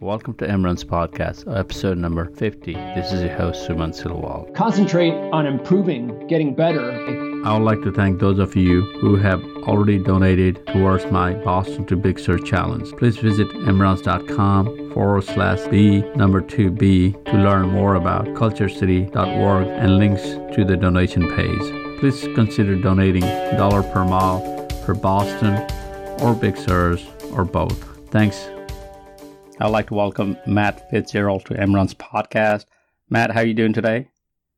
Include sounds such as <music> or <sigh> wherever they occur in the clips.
Welcome to Emran's podcast, episode number 50. This is your host, Suman Silwal. Concentrate on improving, getting better. I would like to thank those of you who have already donated towards my Boston to Big Sur challenge. Please visit emrans.com forward slash B number 2B to learn more about culturecity.org and links to the donation page. Please consider donating dollar per mile for Boston or Big Sur's or both. Thanks I'd like to welcome Matt Fitzgerald to Emran's podcast. Matt, how are you doing today?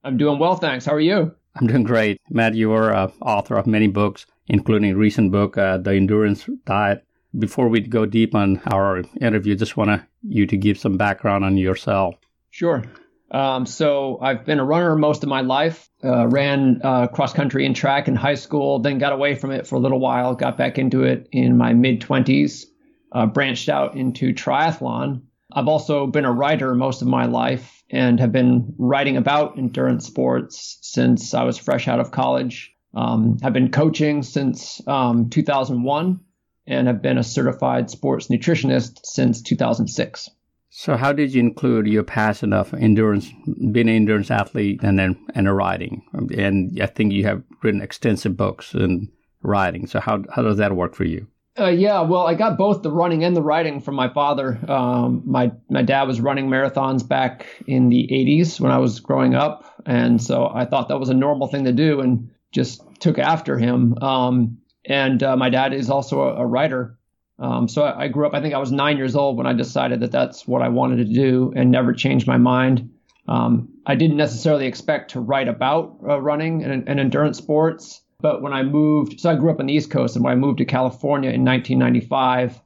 I'm doing well, thanks. How are you? I'm doing great. Matt, you are uh, author of many books, including a recent book, uh, The Endurance Diet. Before we go deep on our interview, just want you to give some background on yourself. Sure. Um, so I've been a runner most of my life. Uh, ran uh, cross country and track in high school, then got away from it for a little while. Got back into it in my mid 20s uh, branched out into triathlon. I've also been a writer most of my life and have been writing about endurance sports since I was fresh out of college. Um, have been coaching since um, 2001 and have been a certified sports nutritionist since 2006. So, how did you include your passion of endurance, being an endurance athlete, and then and a writing? And I think you have written extensive books and writing. So, how how does that work for you? Uh, yeah, well, I got both the running and the riding from my father. Um, my my dad was running marathons back in the 80s when I was growing up, and so I thought that was a normal thing to do, and just took after him. Um, and uh, my dad is also a, a writer, um, so I, I, grew up. I think I was nine years old when I decided that that's what I wanted to do, and never changed my mind. Um, I didn't necessarily expect to write about uh, running and, and endurance sports. But when I moved, so I grew up on the East Coast, and when I moved to California in 1995,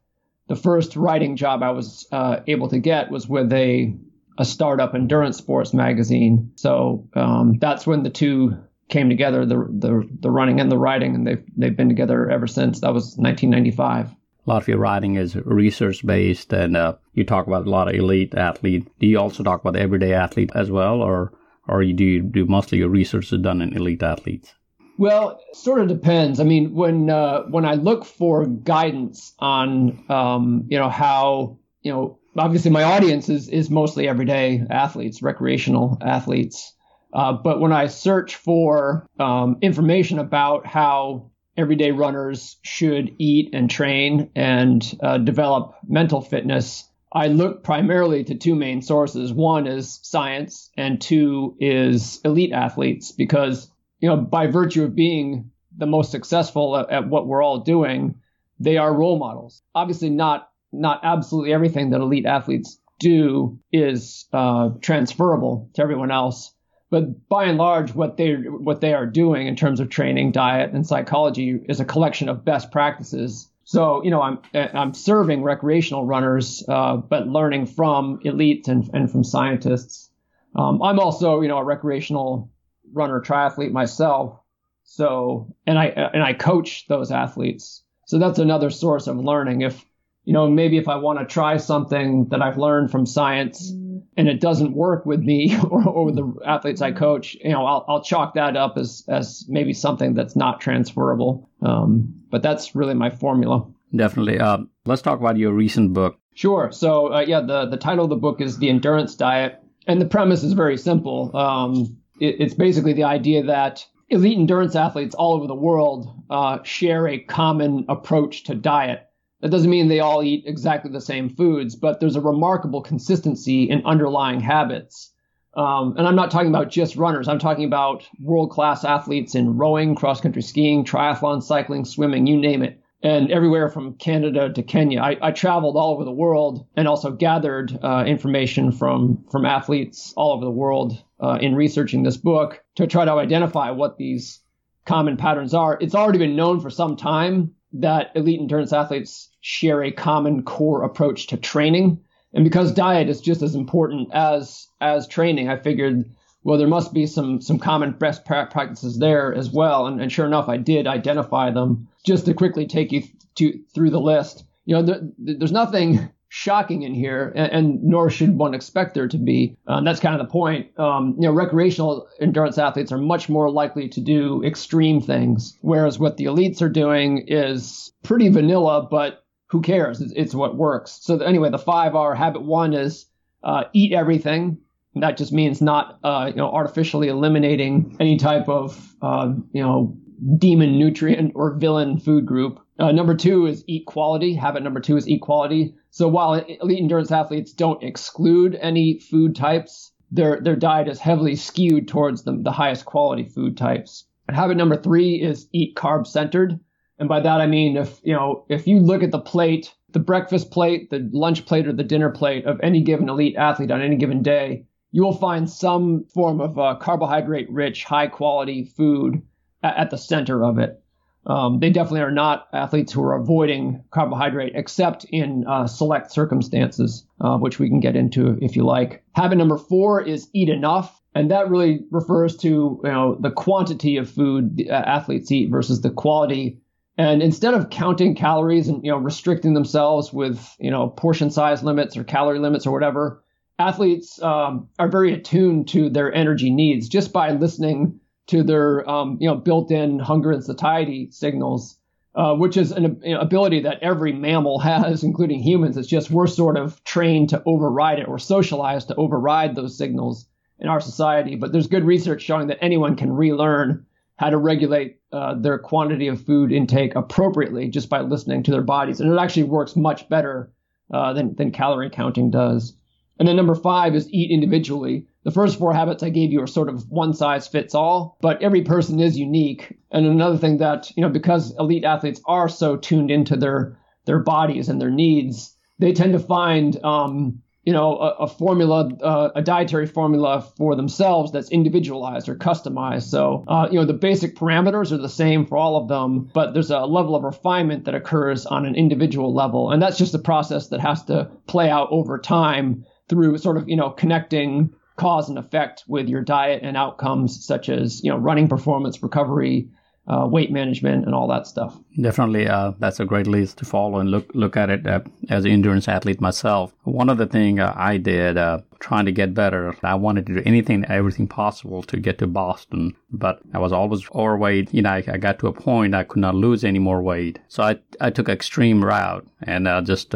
the first writing job I was uh, able to get was with a a startup endurance sports magazine. So um, that's when the two came together, the, the the running and the writing, and they've they've been together ever since. That was 1995. A lot of your writing is research based, and uh, you talk about a lot of elite athlete. Do you also talk about everyday athlete as well, or or you do you do mostly your research is done in elite athletes? Well, sort of depends. I mean, when uh, when I look for guidance on, um, you know, how you know, obviously my audience is is mostly everyday athletes, recreational athletes. Uh, but when I search for um, information about how everyday runners should eat and train and uh, develop mental fitness, I look primarily to two main sources. One is science, and two is elite athletes, because you know, by virtue of being the most successful at, at what we're all doing, they are role models. Obviously, not not absolutely everything that elite athletes do is uh, transferable to everyone else, but by and large, what they what they are doing in terms of training, diet, and psychology is a collection of best practices. So, you know, I'm I'm serving recreational runners, uh, but learning from elites and and from scientists. Um, I'm also, you know, a recreational runner triathlete myself. So, and I, and I coach those athletes. So that's another source of learning. If, you know, maybe if I want to try something that I've learned from science and it doesn't work with me <laughs> or, or with the athletes I coach, you know, I'll, I'll chalk that up as, as maybe something that's not transferable. Um, but that's really my formula. Definitely. Uh, let's talk about your recent book. Sure. So, uh, yeah, the, the title of the book is The Endurance Diet. And the premise is very simple. Um, it's basically the idea that elite endurance athletes all over the world uh, share a common approach to diet. That doesn't mean they all eat exactly the same foods, but there's a remarkable consistency in underlying habits. Um, and I'm not talking about just runners. I'm talking about world class athletes in rowing, cross country skiing, triathlon, cycling, swimming, you name it and everywhere from Canada to Kenya. I, I traveled all over the world and also gathered uh, information from from athletes all over the world uh, in researching this book to try to identify what these common patterns are. It's already been known for some time that elite endurance athletes share a common core approach to training, and because diet is just as important as as training, I figured well, there must be some some common best practices there as well. And, and sure enough, I did identify them. Just to quickly take you to through the list, you know, the, the, there's nothing shocking in here, and, and, nor should one expect there to be. Um, that's kind of the point. Um, you know, recreational endurance athletes are much more likely to do extreme things, whereas what the elites are doing is pretty vanilla, but who cares? It's, it's what works. So the, anyway, the five are habit one is uh, eat everything. That just means not uh, you know artificially eliminating any type of uh, you know demon nutrient or villain food group. Uh, number two is eat quality. Habit number two is eat quality. So while elite endurance athletes don't exclude any food types, their their diet is heavily skewed towards the, the highest quality food types. And habit number three is eat carb centered. And by that I mean if you know if you look at the plate, the breakfast plate, the lunch plate, or the dinner plate of any given elite athlete on any given day, you will find some form of uh, carbohydrate rich, high quality food at, at the center of it. Um, they definitely are not athletes who are avoiding carbohydrate, except in uh, select circumstances, uh, which we can get into if you like. Habit number four is eat enough, and that really refers to you know the quantity of food the athletes eat versus the quality. And instead of counting calories and you know restricting themselves with you know portion size limits or calorie limits or whatever, athletes um, are very attuned to their energy needs just by listening to their um, you know built-in hunger and satiety signals, uh, which is an ability that every mammal has, <laughs> including humans. It's just we're sort of trained to override it or socialized to override those signals in our society. But there's good research showing that anyone can relearn how to regulate uh, their quantity of food intake appropriately just by listening to their bodies, and it actually works much better uh, than than calorie counting does. And then number five is eat individually. The first four habits I gave you are sort of one size fits all, but every person is unique. And another thing that, you know, because elite athletes are so tuned into their their bodies and their needs, they tend to find um, you know, a, a formula, uh, a dietary formula for themselves that's individualized or customized. So, uh, you know, the basic parameters are the same for all of them, but there's a level of refinement that occurs on an individual level. And that's just a process that has to play out over time through sort of, you know, connecting cause and effect with your diet and outcomes such as, you know, running performance recovery, uh, weight management and all that stuff. Definitely, uh, that's a great list to follow and look look at it uh, as an endurance athlete myself. One of the things uh, I did uh, trying to get better, I wanted to do anything, everything possible to get to Boston, but I was always overweight. You know, I, I got to a point I could not lose any more weight, so I I took extreme route and uh, just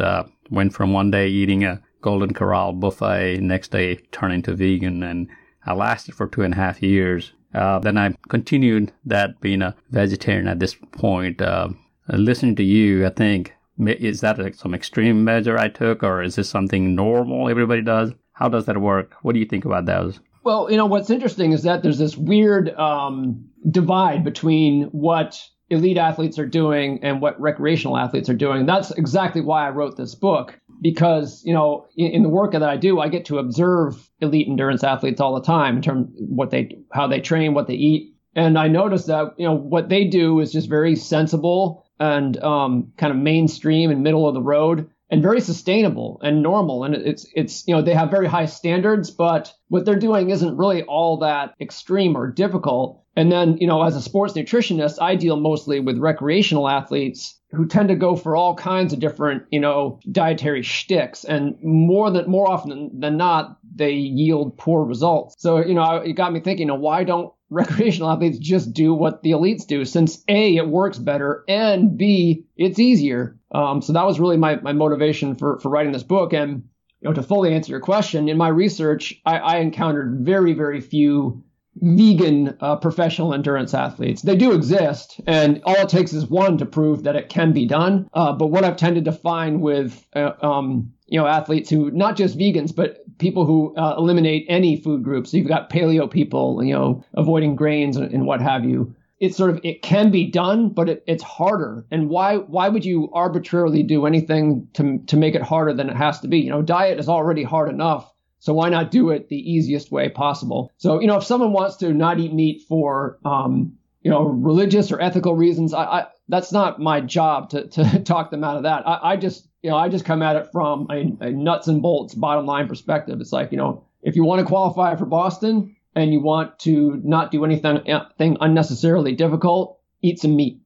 went from one day eating a Golden Corral buffet, next day turning to vegan, and I lasted for two and a half years uh, then I continued that being a vegetarian at this point. Uh, listening to you, I think, is that some extreme measure I took, or is this something normal everybody does? How does that work? What do you think about those? Well, you know, what's interesting is that there's this weird um, divide between what elite athletes are doing and what recreational athletes are doing. That's exactly why I wrote this book because you know in, in, the work that I do, I get to observe elite endurance athletes all the time in terms of what they how they train, what they eat, and I notice that you know what they do is just very sensible and um, kind of mainstream and middle of the road and very sustainable and normal. And it's it's you know they have very high standards but what they're doing isn't really all that extreme or difficult and then you know as a sports nutritionist i deal mostly with recreational athletes who tend to go for all kinds of different you know dietary shticks. And more than more often than not they yield poor results. So you know it got me thinking you know, why don't <laughs> recreational athletes just do what the elites do? Since a it works better and b it's easier. Um, so that was really my, my motivation for, for writing this book. And you know to fully answer your question in my research i, I encountered very very few vegan uh, professional endurance athletes they do exist and all it takes is one to prove that it can be done uh, but what i've tended to find with uh, um, you know athletes who not just vegans but people who uh, eliminate any food groups. So you've got paleo people, you know, avoiding grains and, and what have you. It's sort of it can be done, but it, it's harder. And why why would you arbitrarily do anything to to make it harder than it has to be? You know, diet is already hard enough. So why not do it the easiest way possible? So you know, if someone wants to not eat meat for um, you know religious or ethical reasons, I, I that's not my job to to <laughs> talk them out of that. I, I just you know, I just come at it from a, a nuts and bolts bottom line perspective. It's like, you know, if you want to qualify for Boston and you want to not do anything thing unnecessarily difficult, eat some meat.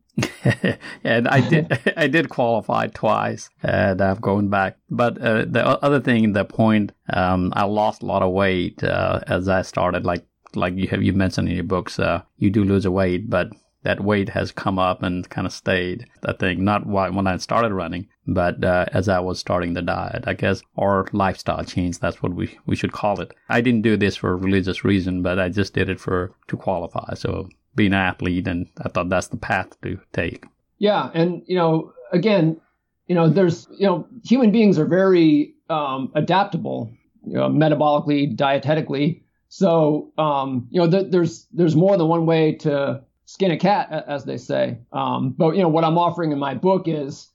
And I did <laughs> <laughs> I did qualify twice, and I'm going back. But uh, the other thing, the point, um, I lost a lot of weight uh, as I started. Like like you have you mentioned in your books, uh, you do lose a weight, but that weight has come up and kind of stayed. I think not when I started running, But uh, as I was starting the diet, I guess, or lifestyle change, that's what we, we should call it. I didn't do this for a religious reason, but I just did it for to qualify. So being an athlete, and I thought that's the path to take. Yeah, and you know, again, you know, there's you know, human beings are very um, adaptable, you know, metabolically, dietetically. So um, you know, th- there's there's more than one way to skin a cat, as they say. Um, but you know, what I'm offering in my book is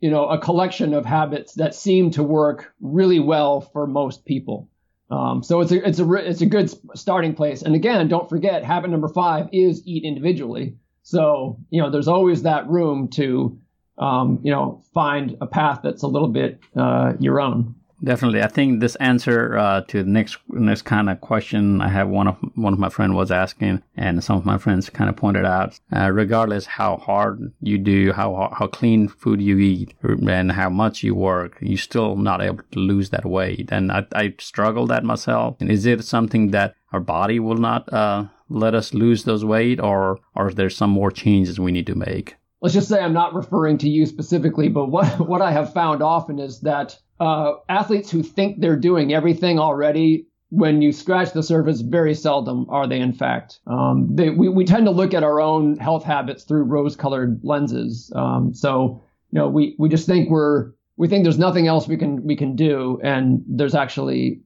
you know a collection of habits that seem to work really well for most people. Um, so it's a it's a it's a good starting place. And again, don't forget, habit number five is eat individually. So you know, there's always that room to um, you know find a path that's a little bit uh, your own. Definitely, I think this answer uh, to the next next kind of question I have one of one of my friend was asking, and some of my friends kind of pointed out. Uh, regardless how hard you do, how how clean food you eat, and how much you work, you're still not able to lose that weight. And I I struggle that myself. And is it something that our body will not uh, let us lose those weight, or is there some more changes we need to make? Let's just say I'm not referring to you specifically, but what <laughs> what I have found often is that uh, athletes who think they're doing everything already, when you scratch the surface, very seldom are they in fact. Um, they, we, we tend to look at our own health habits through rose-colored lenses. Um, so you know we we just think we're we think there's nothing else we can we can do, and there's actually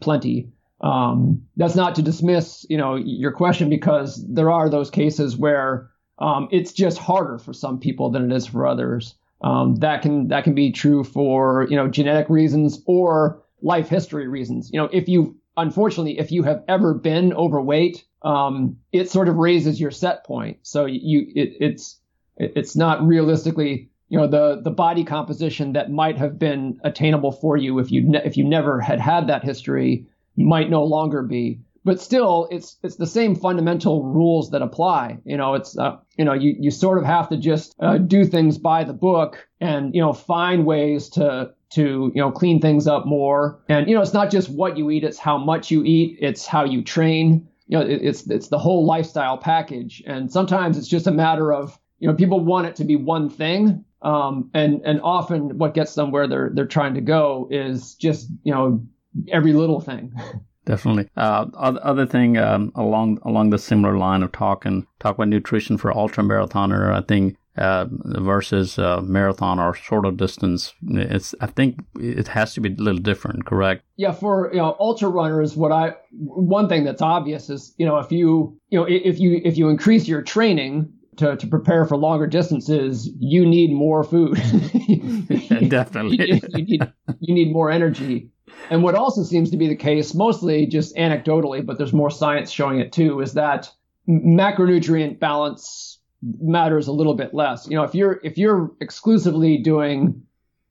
plenty. Um, that's not to dismiss you know your question because there are those cases where um, it's just harder for some people than it is for others. Um, that can that can be true for you know genetic reasons or life history reasons. You know, if you unfortunately if you have ever been overweight, um, it sort of raises your set point. So you it, it's it's not realistically you know the the body composition that might have been attainable for you if you ne- if you never had had that history might no longer be but still it's it's the same fundamental rules that apply. You know it's uh, you know you, you sort of have to just uh, do things by the book and you know find ways to to you know clean things up more. And you know it's not just what you eat it's how much you eat it's how you train. You know it, it's it's the whole lifestyle package. And sometimes it's just a matter of you know people want it to be one thing um, and and often what gets them where they're they're trying to go is just you know every little thing <laughs> Definitely. Uh, other thing um, along along the similar line of talking talk about nutrition for ultra marathoner. I think uh, versus uh, marathon or shorter distance. It's I think it has to be a little different, correct? Yeah, for you know ultra runners, what I one thing that's obvious is you know if you you know if you if you increase your training to, to prepare for longer distances, you need more food. <laughs> Definitely, you, <laughs> you, need you need more energy. And what also seems to be the case, mostly just anecdotally, but there's more science showing it too, is that macronutrient balance matters a little bit less. You know, if you're if you're exclusively doing,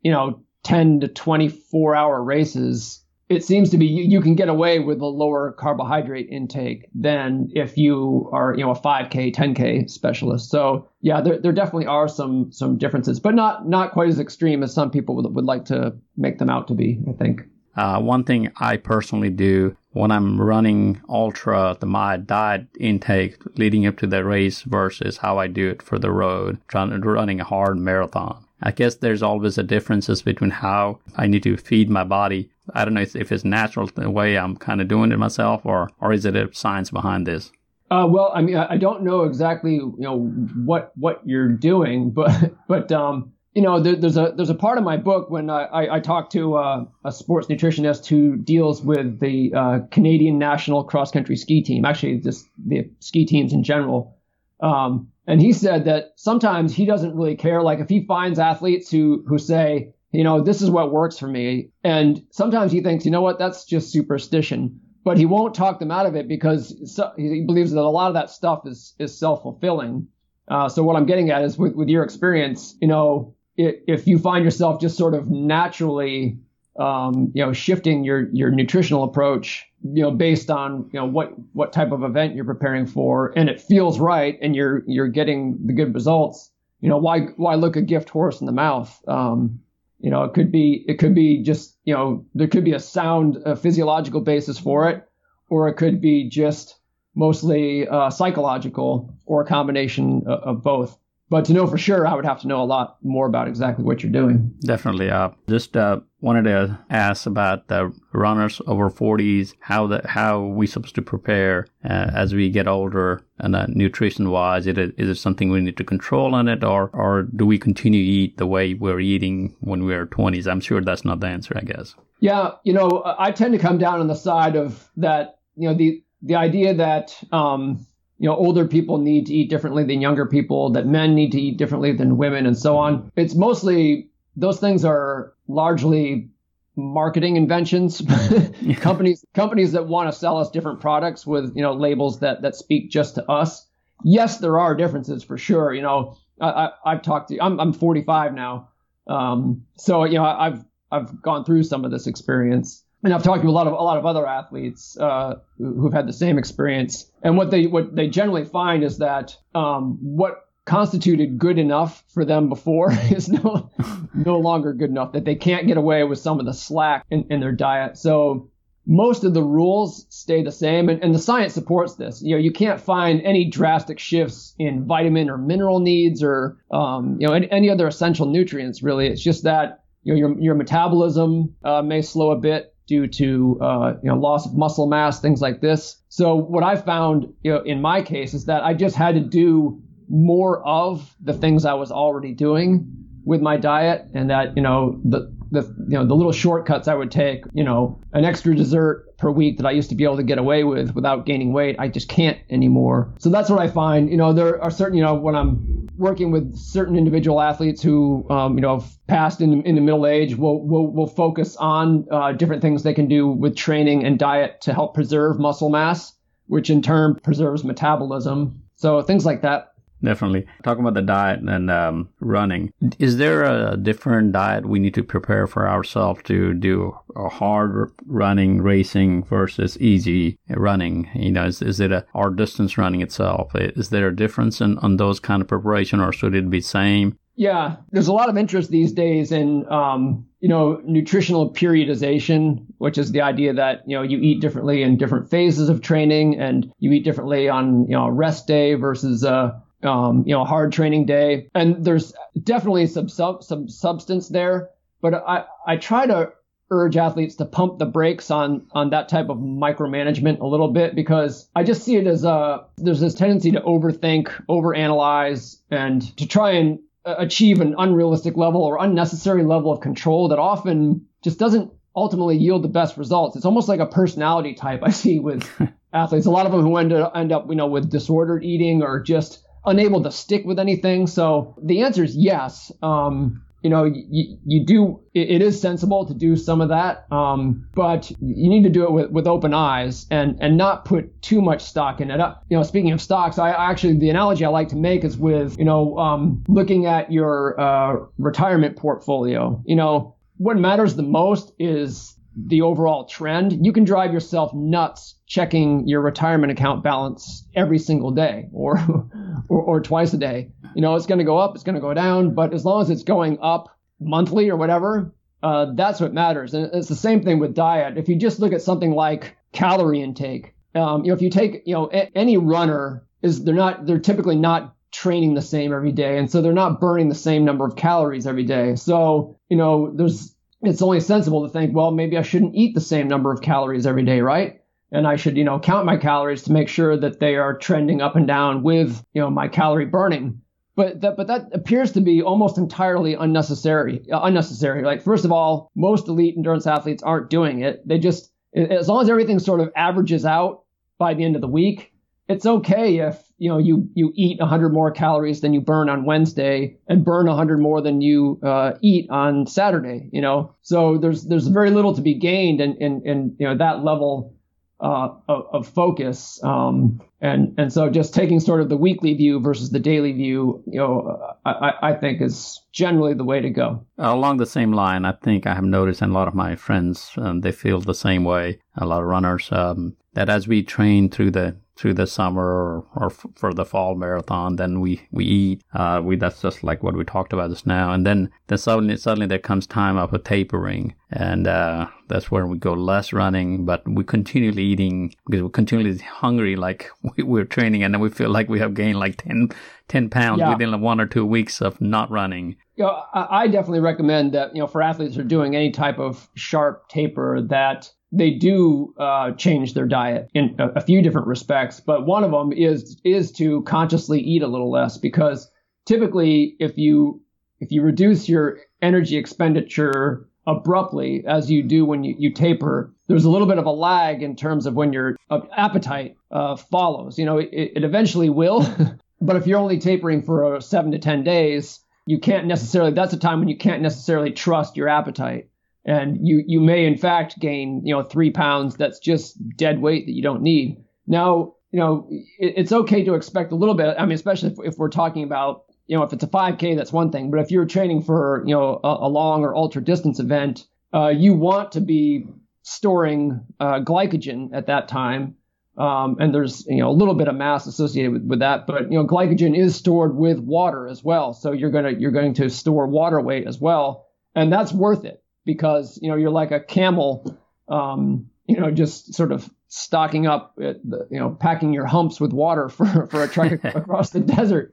you know, 10 to 24 hour races, it seems to be you, you, can get away with a lower carbohydrate intake than if you are you know a 5k 10k specialist so yeah there, there definitely are some some differences but not not quite as extreme as some people would, would like to make them out to be i think uh, one thing I personally do when I'm running ultra, the my diet intake leading up to the race versus how I do it for the road, trying to running a hard marathon. I guess there's always a differences between how I need to feed my body. I don't know if it's natural the way I'm kind of doing it myself, or or is it a science behind this? Uh, well, I mean, I don't know exactly, you know, what what you're doing, but but um, you know, there, there's a there's a part of my book when I, I, I talk to uh, a sports nutritionist who deals with the uh, Canadian national cross country ski team, actually just the ski teams in general. Um, and he said that sometimes he doesn't really care. Like if he finds athletes who who say, you know, this is what works for me, and sometimes he thinks, you know what, that's just superstition. But he won't talk them out of it because he believes that a lot of that stuff is is self fulfilling. Uh, so what I'm getting at is with, with your experience, you know, if you find yourself just sort of naturally, um, you know, shifting your your nutritional approach, you know, based on you know what what type of event you're preparing for, and it feels right, and you're you're getting the good results, you know, why why look a gift horse in the mouth? Um, you know, it could be it could be just you know there could be a sound a physiological basis for it, or it could be just mostly uh, psychological or a combination of, of both. But to know for sure, I would have to know a lot more about exactly what you're doing. Definitely. Uh, just uh, wanted to ask about the runners over 40s, how the how we supposed to prepare uh, as we get older, and uh, nutrition wise, is it, is it something we need to control on it, or or do we continue to eat the way we're eating when we are 20s? I'm sure that's not the answer, I guess. Yeah, you know, I tend to come down on the side of that. You know, the the idea that um, you know, older people need to eat differently than younger people, that men need to eat differently than women, and so on. It's mostly those things are largely marketing inventions. <laughs> companies companies that want to sell us different products with you know labels that that speak just to us. Yes, there are differences for sure. You know, I, I have talked to I'm I'm 45 now, um, so you know I've I've gone through some of this experience and I've talked to a lot of a lot of other athletes uh, who've had the same experience. And what they what they generally find is that um, what constituted good enough for them before <laughs> is no no longer good enough. That they can't get away with some of the slack in, in their diet. So most of the rules stay the same, and, and the science supports this. You know, you can't find any drastic shifts in vitamin or mineral needs or um, you know any, any other essential nutrients. Really, it's just that you know your your metabolism uh, may slow a bit due to uh, you know loss of muscle mass, things like this. So what I found you know, in my case is that I just had to do more of the things I was already doing with my diet, and that you know the the you know the little shortcuts I would take, you know, an extra dessert per week that I used to be able to get away with without gaining weight, I just can't anymore. So that's what I find. You know, there are certain, you know, when I'm working with certain individual athletes who, um, you know, have passed in, the middle age, we'll, we'll, we'll focus on uh, different things they can do with training and diet to help preserve muscle mass, which in turn preserves metabolism. So things like that Definitely. Talking about the diet and um, running, is there a different diet we need to prepare for ourselves to do a hard running, racing versus easy running? You know, is, is it a hard distance running itself? Is there a difference in on those kind of preparation, or should it be same? Yeah, there's a lot of interest these days in, um, you know, nutritional periodization, which is the idea that, you know, you eat differently in different phases of training and you eat differently on, you know, rest day versus a, um, you know, hard training day. And there's definitely some sub, some substance there, but I, I try to urge athletes to pump the brakes on on that type of micromanagement a little bit because I just see it as a there's this tendency to overthink, overanalyze, and to try and achieve an unrealistic level or unnecessary level of control that often just doesn't ultimately yield the best results. It's almost like a personality type I see with <laughs> athletes. A lot of them who end up, end up you know with disordered eating or just unable to stick with anything. So the answer is yes. Um, you know, you, you do, it, is sensible to do some of that, um, but you need to do it with, with open eyes and, and not put too much stock in it. Uh, you know, speaking of stocks, I actually, the analogy I like to make is with, you know, um, looking at your uh, retirement portfolio. You know, what matters the most is the overall trend, you can drive yourself nuts checking your retirement account balance every single day or <laughs> or, or twice a day. You know, it's going to go up, it's going to go down, but as long as it's going up monthly or whatever, uh, that's what matters. And it's the same thing with diet. If you just look at something like calorie intake, um, you know, if you take, you know, a- any runner is they're not they're typically not training the same every day, and so they're not burning the same number of calories every day. So you know, there's it's only sensible to think, well, maybe I shouldn't eat the same number of calories every day, right? And I should, you know, count my calories to make sure that they are trending up and down with, you know, my calorie burning. But that, but that appears to be almost entirely unnecessary. Uh, unnecessary. Like, first of all, most elite endurance athletes aren't doing it. They just, as long as everything sort of averages out by the end of the week, it's okay if you know you you eat 100 more calories than you burn on Wednesday and burn 100 more than you uh, eat on Saturday. You know, so there's there's very little to be gained in in, in you know that level uh, of, focus. Um, and and so just taking sort of the weekly view versus the daily view, you know, I, I think is generally the way to go. Along the same line, I think I have noticed, and a lot of my friends um, they feel the same way. A lot of runners um, that as we train through the through the summer or, or f- for the fall marathon. Then we we eat. Uh, we that's just like what we talked about just now. And then then suddenly suddenly there comes time of a tapering, and uh, that's where we go less running, but we continually eating because we're continually hungry, like <laughs> we, are training, and then we feel like we have gained like 10, 10 pounds yeah. within one or two weeks of not running. You know, I definitely recommend that you know for athletes who are doing any type of sharp taper that they do uh, change their diet in a, a, few different respects, but one of them is is to consciously eat a little less because typically if you if you reduce your energy expenditure abruptly as you do when you, you taper, there's a little bit of a lag in terms of when your uh, appetite uh, follows. You know, it, it eventually will, <laughs> but if you're only tapering for uh, seven to ten days, you can't necessarily. That's a time when you can't necessarily trust your appetite and you you may in fact gain you know three pounds that's just dead weight that you don't need. Now you know it, it's okay to expect a little bit. I mean especially if, if, we're talking about you know if it's a 5k that's one thing. But if you're training for you know a, a long or ultra distance event uh, you want to be storing uh, glycogen at that time. Um, and there's you know a little bit of mass associated with, with that. But you know glycogen is stored with water as well. So you're going to you're going to store water weight as well. And that's worth it because you know you're like a camel, um, you know, just sort of stocking up, at the, you know, packing your humps with water <laughs> for for a trek <laughs> across the desert.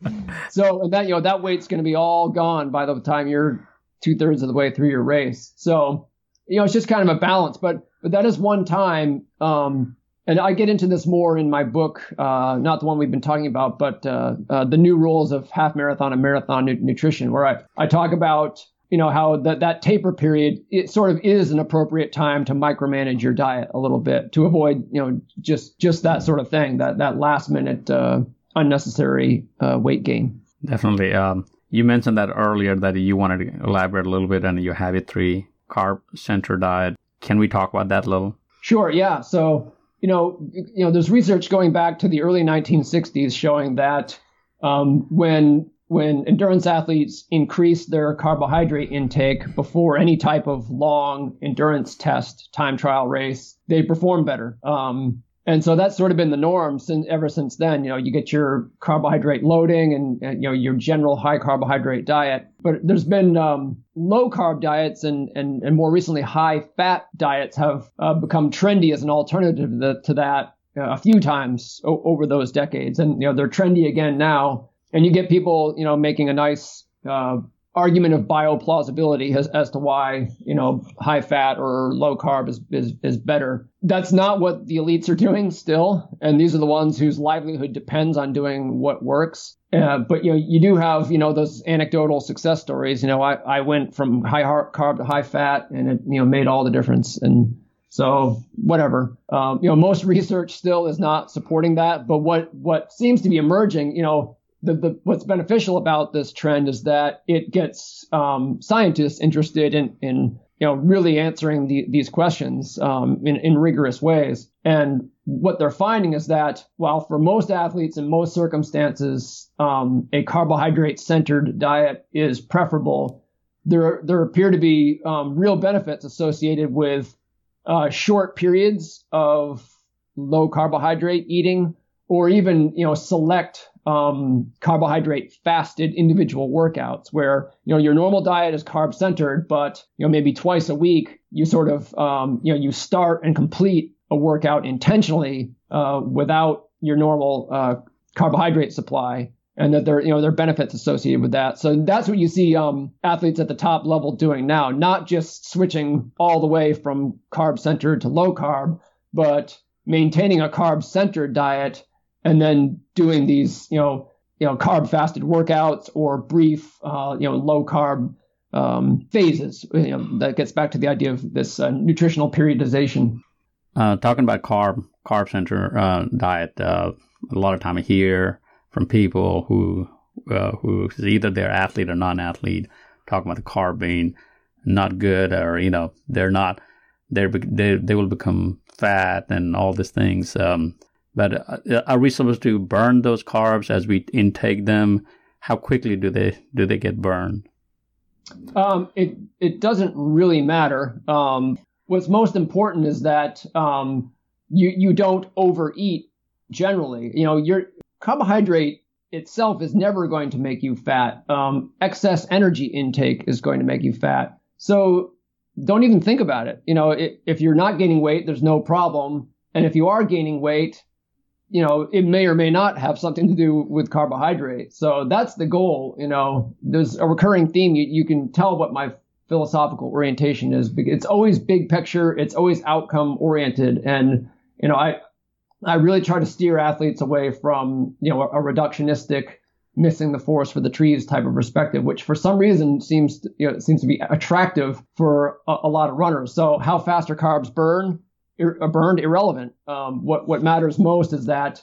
So and that you know that weight's going to be all gone by the time you're two thirds of the way through your race. So you know it's just kind of a balance, but but that is one time. Um, and I get into this more in my book, uh, not the one we've been talking about, but uh, uh, the new rules of half marathon and marathon nu- nutrition, where I, I talk about you know how that that taper period it sort of is an appropriate time to micromanage your diet a little bit to avoid you know just just that sort of thing that that last minute uh, unnecessary uh, weight gain. Definitely. Um, you mentioned that earlier that you wanted to elaborate a little bit on your habit three carb center diet. Can we talk about that a little? Sure. Yeah. So you know you know there's research going back to the early 1960s showing that um, when when endurance athletes increase their carbohydrate intake before any type of long endurance test, time trial race, they perform better. Um, and so that's sort of been the norm since ever since then. You know, you get your carbohydrate loading and, and you know your general high carbohydrate diet, but there's been um, low carb diets and, and and more recently high fat diets have uh, become trendy as an alternative to, to that uh, a few times o- over those decades, and you know they're trendy again now and you get people, you know, making a nice uh, argument of bioplausibility as, as to why, you know, high fat or low carb is, is, is better. That's not what the elites are doing still. And these are the ones whose livelihood depends on doing what works. Uh, but, you know, you do have, you know, those anecdotal success stories. You know, I, I went from high carb to high fat and it, you know, made all the difference. And so whatever, um, you know, most research still is not supporting that. But what, what seems to be emerging, you know, the, the, what's beneficial about this trend is that it gets um, scientists interested in, in you know really answering the, these questions um, in, in rigorous ways. And what they're finding is that while for most athletes in most circumstances um, a carbohydrate centered diet is preferable, there there appear to be um, real benefits associated with uh, short periods of low carbohydrate eating or even you know select um, carbohydrate fasted individual workouts where you know your normal diet is carb centered, but you know maybe twice a week you sort of um, you know you start and complete a workout intentionally uh, without your normal uh, carbohydrate supply, and that there you know there are benefits associated with that. So that's what you see um, athletes at the top level doing now, not just switching all the way from carb centered to low carb, but maintaining a carb centered diet and then doing these, you know, you know, carb fasted workouts or brief, uh, you know, low carb um, phases. You know, that gets back to the idea of this uh, nutritional periodization. Uh, talking about carb carb center uh, diet, uh, a lot of time I hear from people who uh, who is either they're athlete or non-athlete talking about the carb being not good or you know they're not they're they they will become fat and all these things. Um, but uh, are we supposed to burn those carbs as we intake them? How quickly do they do they get burned? Um, it it doesn't really matter. Um, what's most important is that um, you you don't overeat generally. You know, your carbohydrate itself is never going to make you fat. Um, excess energy intake is going to make you fat. So don't even think about it. You know, it, if you're not gaining weight, there's no problem. And if you are gaining weight, you know, it may or may not have something to do with carbohydrate. So that's the goal. You know, there's a recurring theme. You, you can tell what my philosophical orientation is. It's always big picture. It's always outcome oriented. And, you know, I, I really try to steer athletes away from, you know, a, a reductionistic, missing the forest for the trees type of perspective, which for some reason seems, to, you know, seems to be attractive for a, a lot of runners. So how fast are carbs burn? Ir- burned irrelevant. Um, what what matters most is that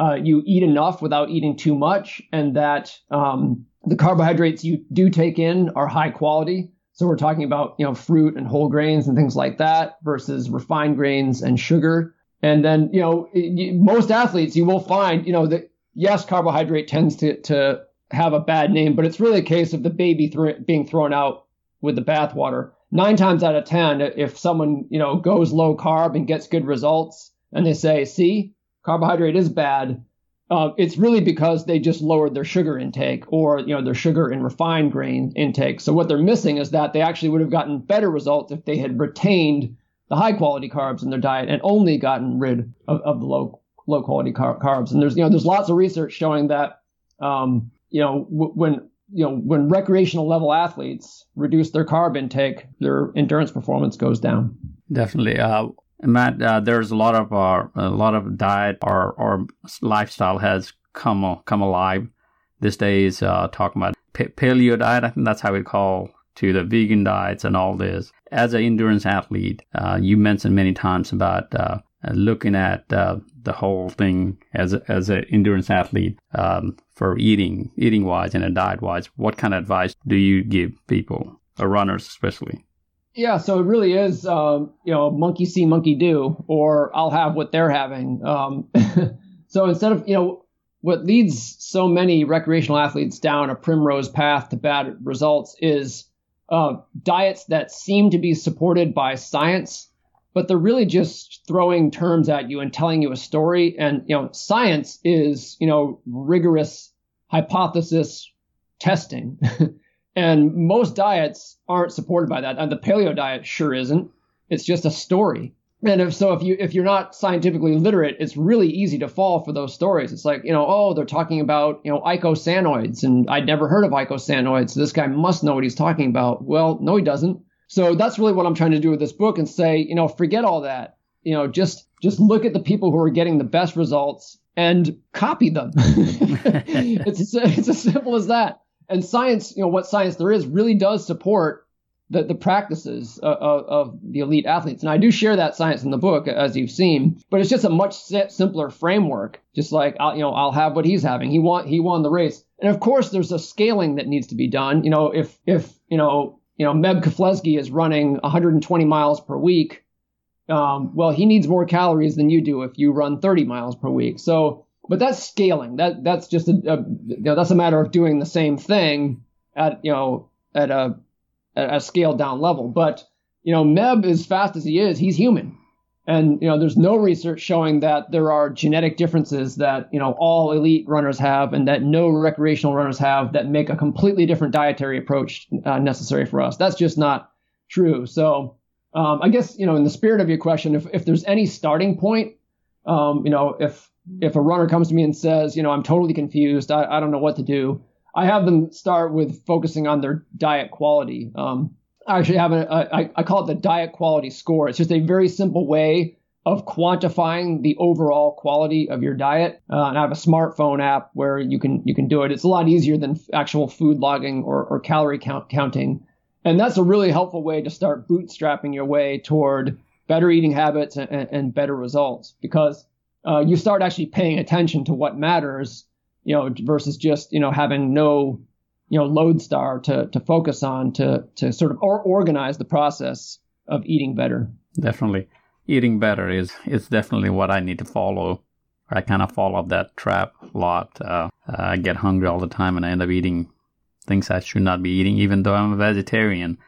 uh, you eat enough without eating too much, and that um, the carbohydrates you do take in are high quality. So we're talking about you know fruit and whole grains and things like that versus refined grains and sugar. And then you know most athletes you will find you know that yes carbohydrate tends to to have a bad name, but it's really a case of the baby th- being thrown out with the bathwater. Nine times out of ten, if someone you know goes low carb and gets good results, and they say, "See, carbohydrate is bad," uh, it's really because they just lowered their sugar intake or you know their sugar and refined grain intake. So what they're missing is that they actually would have gotten better results if they had retained the high quality carbs in their diet and only gotten rid of, of the low low quality car- carbs. And there's you know there's lots of research showing that um, you know w- when you know when recreational level athletes reduce their carb intake, their endurance performance goes down. Definitely. Uh, Matt, uh, there's a lot of uh, a lot of diet or or lifestyle has come come alive these days. Uh, talking about paleo diet, I think that's how we call to the vegan diets and all this. As an endurance athlete, uh, you mentioned many times about uh, looking at uh, the whole thing as a, as an endurance athlete um, for eating eating wise and a diet wise. What kind of advice do you give people, or runners especially? Yeah, so it really is, um, you know, monkey see, monkey do, or I'll have what they're having. Um, <laughs> so instead of, you know, what leads so many recreational athletes down a primrose path to bad results is uh, diets that seem to be supported by science, but they're really just throwing terms at you and telling you a story. And, you know, science is, you know, rigorous hypothesis testing. <laughs> And most diets aren't supported by that. And the paleo diet sure isn't. It's just a story. And if so, if you if you're not scientifically literate, it's really easy to fall for those stories. It's like you know, oh, they're talking about you know eicosanoids, and I'd never heard of eicosanoids. So this guy must know what he's talking about. Well, no, he doesn't. So that's really what I'm trying to do with this book and say, you know, forget all that. You know, just just look at the people who are getting the best results and copy them. <laughs> <laughs> it's it's as simple as that and science, you know, what science there is really does support the, the practices of, of, the elite athletes. And I do share that science in the book, as you've seen, but it's just a much simpler framework. Just like, I'll, you know, I'll have what he's having. He won, he won the race. And of course, there's a scaling that needs to be done. You know, if, if, you know, you know, Meb Keflezighi is running 120 miles per week. Um, well, he needs more calories than you do if you run 30 miles per week. So but that's scaling. That that's just a, a, you know that's a matter of doing the same thing at you know at a at a scaled down level. But you know Meb as fast as he is, he's human, and you know there's no research showing that there are genetic differences that you know all elite runners have and that no recreational runners have that make a completely different dietary approach uh, necessary for us. That's just not true. So um, I guess you know in the spirit of your question, if if there's any starting point, um, you know if if a runner comes to me and says, you know, I'm totally confused, I, I don't know what to do, I have them start with focusing on their diet quality. Um, I actually have a, a I, I call it the diet quality score. It's just a very simple way of quantifying the overall quality of your diet. Uh, and I have a smartphone app where you can you can do it. It's a lot easier than actual food logging or, or calorie count counting. And that's a really helpful way to start bootstrapping your way toward better eating habits and, and better results because uh, you start actually paying attention to what matters, you know, versus just you know having no you know lodestar to to focus on to to sort of or organize the process of eating better. Definitely, eating better is is definitely what I need to follow. I kind of fall off that trap a lot. Uh, I get hungry all the time, and I end up eating things I should not be eating, even though I'm a vegetarian.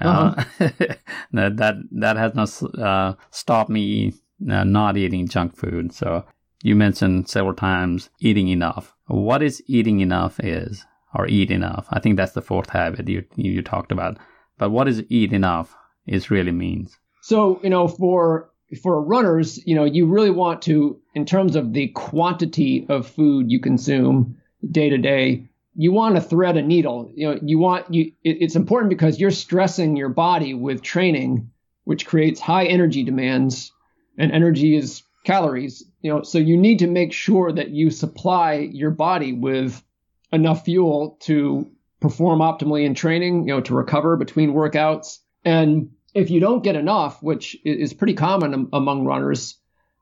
Uh, uh-huh. <laughs> that that that has not uh, stopped me uh, not eating junk food. So you mentioned several times eating enough. What is eating enough is, or eat enough? I think that's the fourth habit you you talked about. But what is eat enough is really means? So you know, for for runners, you know, you really want to, in terms of the quantity of food you consume day to day, you want to thread a needle. You know, you want you. It, it's important because you're stressing your body with training, which creates high energy demands, and energy is calories. You know, so you need to make sure that you supply your body with enough fuel to perform optimally in training. You know, to recover between workouts, and if you don't get enough, which is pretty common among runners,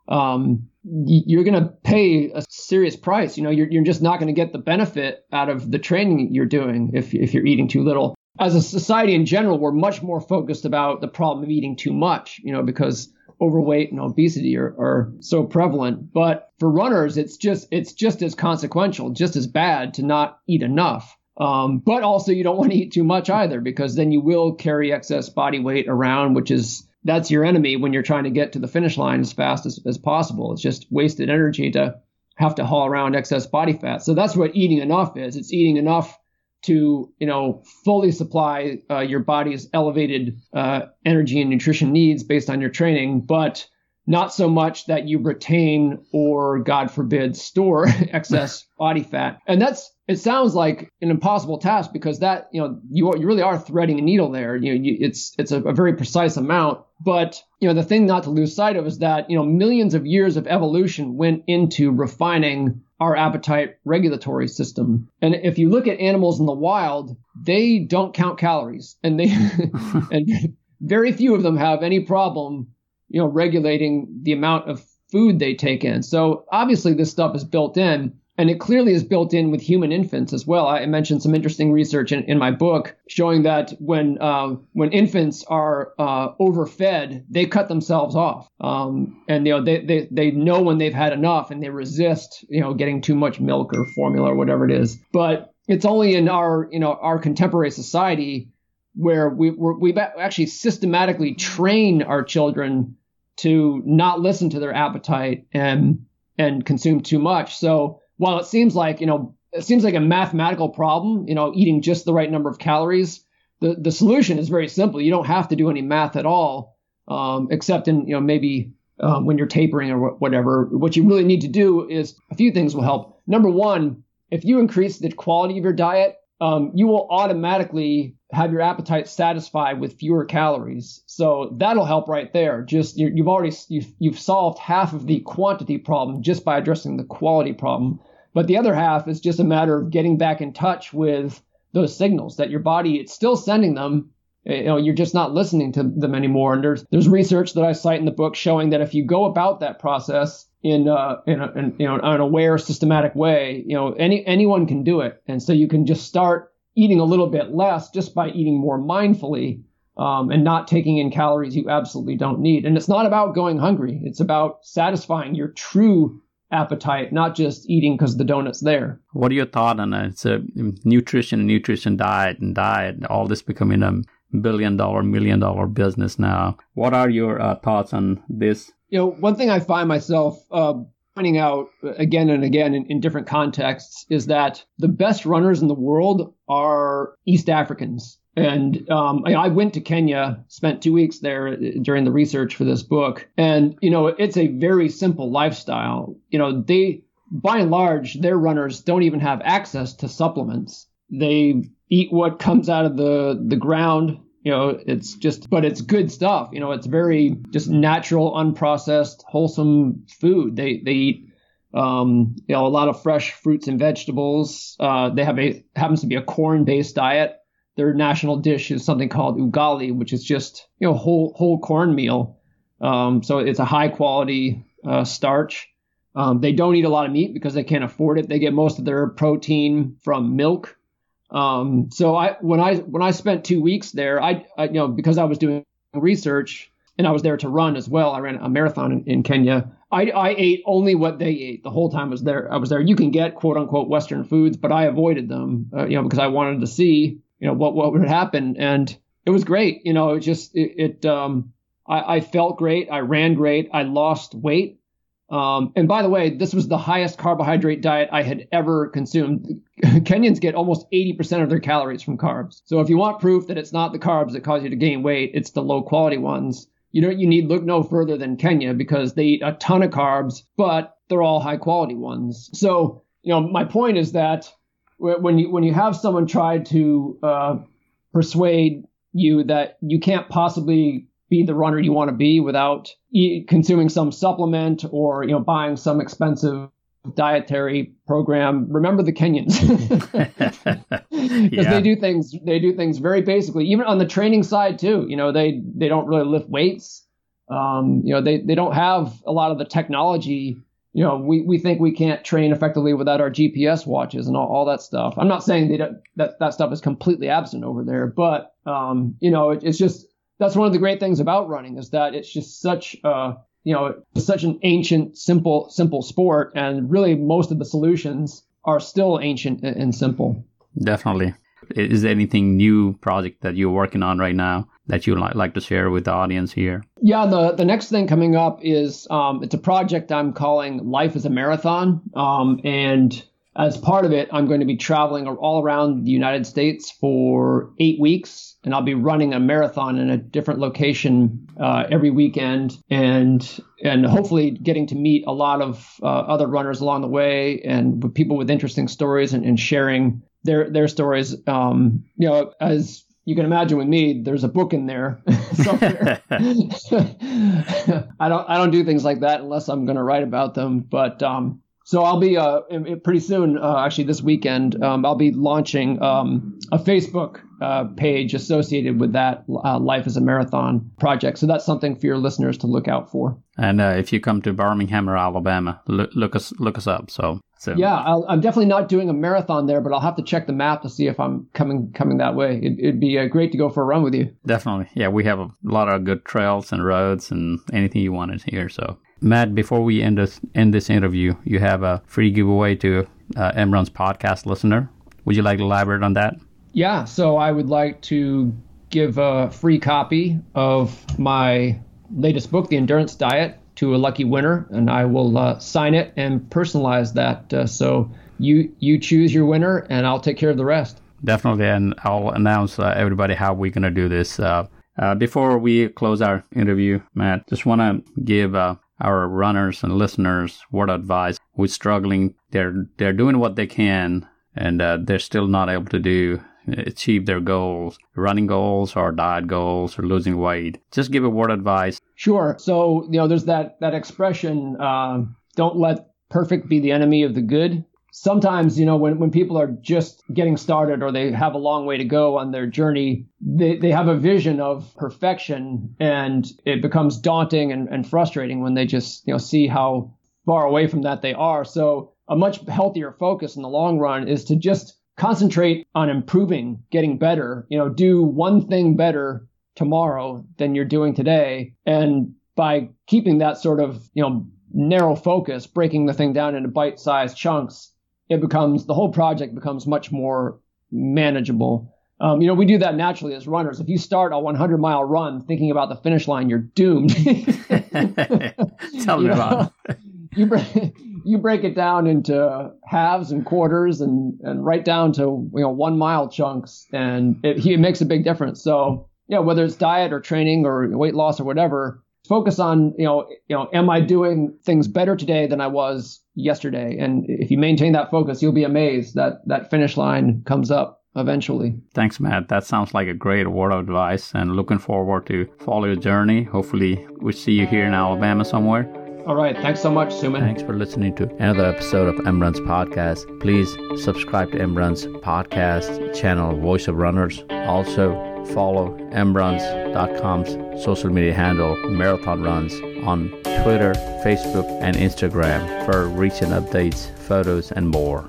um, you're going to pay a serious price. You know, you're, you're just not going to get the benefit out of the training you're doing if, if you're eating too little. As a society in general, we're much more focused about the problem of eating too much, you know, because overweight and obesity are, are so prevalent. But for runners, it's just it's just as consequential, just as bad to not eat enough. Um, but also, you don't want to eat too much either, because then you will carry excess body weight around, which is that's your enemy when you're trying to get to the finish line as fast as, as possible. It's just wasted energy to have to haul around excess body fat. So that's what eating enough is. It's eating enough to you know fully supply uh, your body's elevated uh, energy and nutrition needs based on your training, but not so much that you retain or God forbid store <laughs> excess <laughs> body fat. And that's it sounds like an impossible task because that you know you you really are threading a needle there. You know, you, it's it's a, a, very precise amount. But you know the thing not to lose sight of is that you know millions of years of evolution went into refining our appetite regulatory system. And if you look at animals in the wild, they don't count calories, and they <laughs> and very few of them have any problem you know regulating the amount of food they take in. So obviously this stuff is built in and it clearly is built in with human infants as well. I mentioned some interesting research in, in my book showing that when uh, when infants are uh, overfed, they cut themselves off, um, and you know they, they they know when they've had enough, and they resist you know getting too much milk or formula or whatever it is. But it's only in our you know our contemporary society where we we've actually systematically train our children to not listen to their appetite and and consume too much. So while it seems like, you know, it seems like a mathematical problem, you know, eating just the right number of calories, the, the solution is very simple. You don't have to do any math at all, um, except in, you know, maybe um, when you're tapering or whatever. What you really need to do is a few things will help. Number one, if you increase the quality of your diet, um, you will automatically have your appetite satisfied with fewer calories. So that'll help right there. Just you have already you've, you've solved half of the quantity problem just by addressing the quality problem. But the other half is just a matter of getting back in touch with those signals that your body it's still sending them. You know, you're just not listening to them anymore. And there's there's research that I cite in the book showing that if you go about that process in uh in, a, in you know an aware, systematic way, you know any anyone can do it. And so you can just start eating a little bit less just by eating more mindfully. Um, and not taking in calories you absolutely don't need. And it's not about going hungry. It's about satisfying your true appetite, not just eating because the donut's there. What are your thoughts on it? It's a nutrition, nutrition, diet, and diet. All this becoming a billion dollar, million dollar business now. What are your uh, thoughts on this? You know, one thing I find myself uh, pointing out again and again in, in different contexts is that the best runners in the world are East Africans. And um, I, went to Kenya, spent two weeks there uh, during the research for this book. And, you know, it's a very simple lifestyle. You know, they, by and large, their runners don't even have access to supplements. They eat what comes out of the, the ground. You know, it's just, but it's good stuff. You know, it's very just natural, unprocessed, wholesome food. They, they eat um, you know, a lot of fresh fruits and vegetables. Uh, they have a happens to be a corn-based diet their national dish is something called ugali, which is just you know whole whole cornmeal. Um, so it's a high quality uh, starch. Um, they don't eat a lot of meat because they can't afford it. They get most of their protein from milk. Um, so I when I when I spent two weeks there, I, I, you know because I was doing research and I was there to run as well. I ran a marathon in, in Kenya. I, I ate only what they ate the whole time I was there. I was there. You can get quote unquote Western foods, but I avoided them, uh, you know, because I wanted to see you know what what would happen and it was great you know it just it, it um I, I, felt great i ran great i lost weight Um, and by the way, this was the highest carbohydrate diet I had ever consumed. <laughs> Kenyans get almost 80% of their calories from carbs. So if you want proof that it's not the carbs that cause you to gain weight, it's the low quality ones. You know, you need look no further than Kenya because they eat a ton of carbs, but they're all high quality ones. So, you know, my point is that when you when you have someone try to uh, persuade you that you can't possibly be the runner you want to be without consuming some supplement or you know buying some expensive dietary program. Remember the Kenyans <laughs> because yeah. they do things they do things very basically. Even on the training side too, you know they they don't really lift weights. Um, you know they they don't have a lot of the technology. You know we, we think we can't train effectively without our GPS watches and all, all that stuff. I'm not saying that that stuff is completely absent over there, but um, you know it, it's just that's one of the great things about running is that it's just such uh you know such an ancient simple simple sport and really most of the solutions are still ancient and simple. Definitely. Is there anything new project that you're working on right now that you'd like to share with the audience here yeah the the next thing coming up is um, it's a project i'm calling life is a marathon um, and as part of it, I'm going to be traveling all around the United States for eight weeks, and I'll be running a marathon in a different location uh, every weekend, and and hopefully getting to meet a lot of uh, other runners along the way, and people with interesting stories, and, and sharing their their stories. Um, you know, as you can imagine with me, there's a book in there <laughs> somewhere. <laughs> I don't I don't do things like that unless I'm going to write about them, but um, so I'll be uh, pretty soon, uh, actually this weekend, um, I'll be launching um, a Facebook uh, page associated with that uh, Life Is a Marathon project. So that's something for your listeners to look out for. And uh, if you come to Birmingham or Alabama, look, look us look us up. So. So. Yeah, i am definitely not doing a marathon there, but I'll have to check the map to see if I'm coming coming that way. It, would be uh, great to go for a run with you. Definitely, yeah. We have a lot of good trails and roads and anything you wanted here. So Matt, before we end this end this interview, you have a free giveaway to uh, mRuns podcast listener. Would you like to elaborate on that? Yeah, so I would like to give a free copy of my latest book, The Endurance Diet, to a lucky winner, and I will uh, sign it and personalize that. Uh, so you you choose your winner, and I'll take care of the rest. Definitely, and I'll announce uh, everybody how we're gonna do this. Uh, uh, before we close our interview, Matt, just want to give uh, our runners and listeners word advice who's struggling. They're they're doing what they can, and they're still not able to do achieve their goals, running goals or diet goals or losing weight. Just give a word of advice. Sure. So you know, there's that that expression: uh, "Don't let perfect be the enemy of the good." sometimes, you know, when, when people are just getting started or they have a long way to go on their journey, they, they have a vision of perfection and it becomes daunting and, and frustrating when they just, you know, see how far away from that they are. So a much healthier focus in the long run is to just concentrate on improving, getting better, you know, do one thing better tomorrow than you're doing today. And by keeping that sort of, you know, narrow focus, breaking the thing down into bite-sized chunks, it becomes the whole project becomes much more manageable. Um, you know, we do that naturally as runners. If you start a 100 mile run thinking about the finish line, you're doomed. <laughs> <laughs> Tell me about <laughs> you break, you break it down into halves and quarters and, and right down to you know one mile chunks, and it, it makes a big difference. So yeah, whether it's diet or training or weight loss or whatever, focus on you know you know am I doing things better today than I was yesterday? And if you maintain that focus, you'll be amazed that that finish line comes up eventually. Thanks, Matt. That sounds like a great word of advice, and looking forward to follow your journey. Hopefully, we see you here in Alabama somewhere. All right. Thanks so much, Suman. Thanks for listening to another episode of mRuns podcast. Please subscribe to mRuns podcast channel, Voice of Runners. Also, follow mruns.com's social media handle, Marathon Runs, on Twitter, Facebook, and Instagram for recent updates, photos, and more.